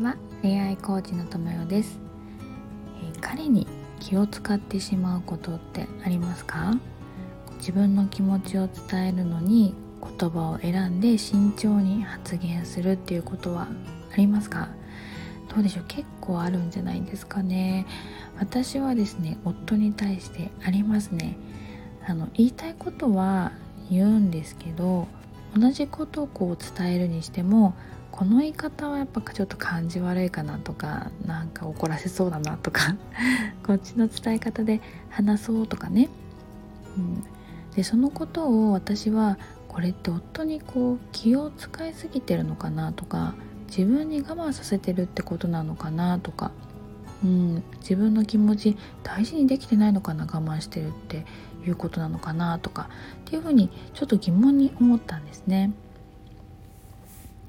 ちは恋愛コーチの友よです、えー、彼に気を使ってしまうことってありますか？自分の気持ちを伝えるのに言葉を選んで慎重に発言するっていうことはありますか？どうでしょう？結構あるんじゃないですかね。私はですね夫に対してありますね。あの言いたいことは言うんですけど同じことをこう伝えるにしてもこの言い方はやっぱちょっと感じ悪いかなとかなんか怒らせそうだなとか こっちの伝え方で話そうとかね、うん、でそのことを私はこれって夫にこう気を使いすぎてるのかなとか自分に我慢させてるってことなのかなとか、うん、自分の気持ち大事にできてないのかな我慢してるっていうことなのかなとかっていうふうにちょっと疑問に思ったんですね。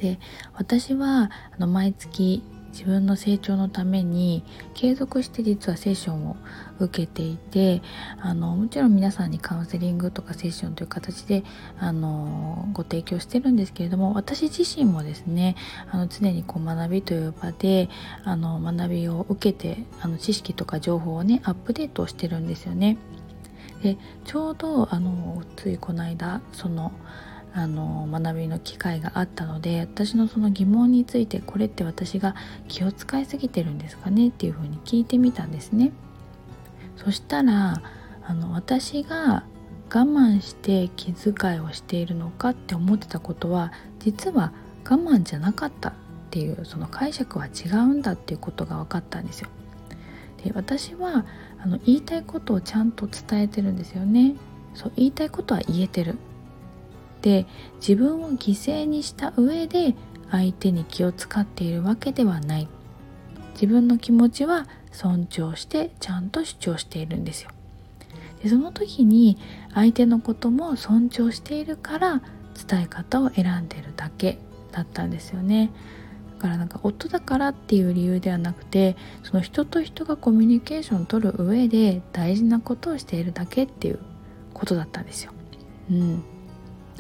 で私はあの毎月自分の成長のために継続して実はセッションを受けていてあのもちろん皆さんにカウンセリングとかセッションという形であのご提供してるんですけれども私自身もですねあの常にこう学びという場であの学びを受けてあの知識とか情報をねアップデートしてるんですよね。でちょうどあのついこの間そのあの学びの機会があったので私のその疑問についてこれって私が気を使いすぎてるんですかねっていうふうに聞いてみたんですね。そしたらあの私が我慢して気遣いをしているのかって思ってたことは実は我慢じゃなかったっていうその解釈は違うんだっていうことが分かったんですよ。で私はあの言いたいことをちゃんと伝えてるんですよね。そう言いたいことは言えてる。で自分を犠牲にした上で相手に気を使っているわけではない。自分の気持ちは尊重してちゃんと主張しているんですよ。でその時に相手のことも尊重しているから伝え方を選んでるだけだったんですよね。だからなんか夫だからっていう理由ではなくてその人と人がコミュニケーションを取る上で大事なことをしているだけっていうことだったんですよ。うん。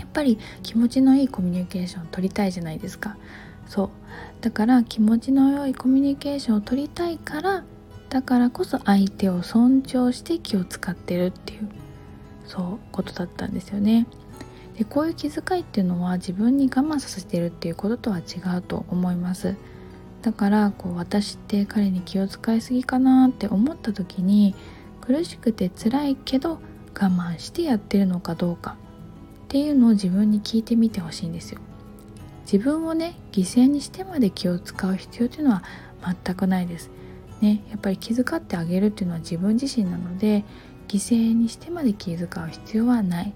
やっぱり気持ちのいいコミュニケーションを取りたいじゃないですか。そう。だから気持ちの良いコミュニケーションを取りたいからだからこそ相手を尊重して気を使ってるっていうそうことだったんですよね。でこういう気遣いっていうのは自分に我慢させてるっていうこととは違うと思います。だからこう私って彼に気を使いすぎかなって思った時に苦しくて辛いけど我慢してやってるのかどうか。っていうのを自分に聞いてみてほしいんですよ。自分をね犠牲にしてまで気を使う必要っていうのは全くないです。ねやっぱり気遣ってあげるっていうのは自分自身なので犠牲にしてまで気遣う必要はない。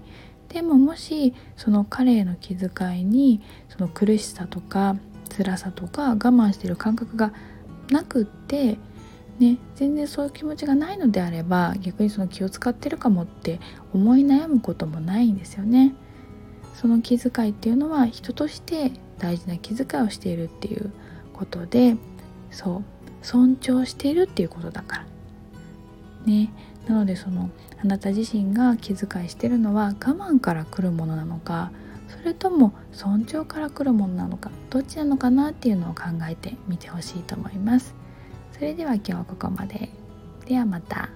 でももしその彼への気遣いにその苦しさとか辛さとか我慢してる感覚がなくってね、全然そういう気持ちがないのであれば逆にその気を使ってるかもって思い悩むこともないんですよね。その気遣いっていうのは人として大事な気遣いをしているっていうことでそう尊重しているっていうことだから。ね。なのでそのあなた自身が気遣いしてるのは我慢から来るものなのかそれとも尊重から来るものなのかどっちなのかなっていうのを考えてみてほしいと思います。それでは今日はここまで。ではまた。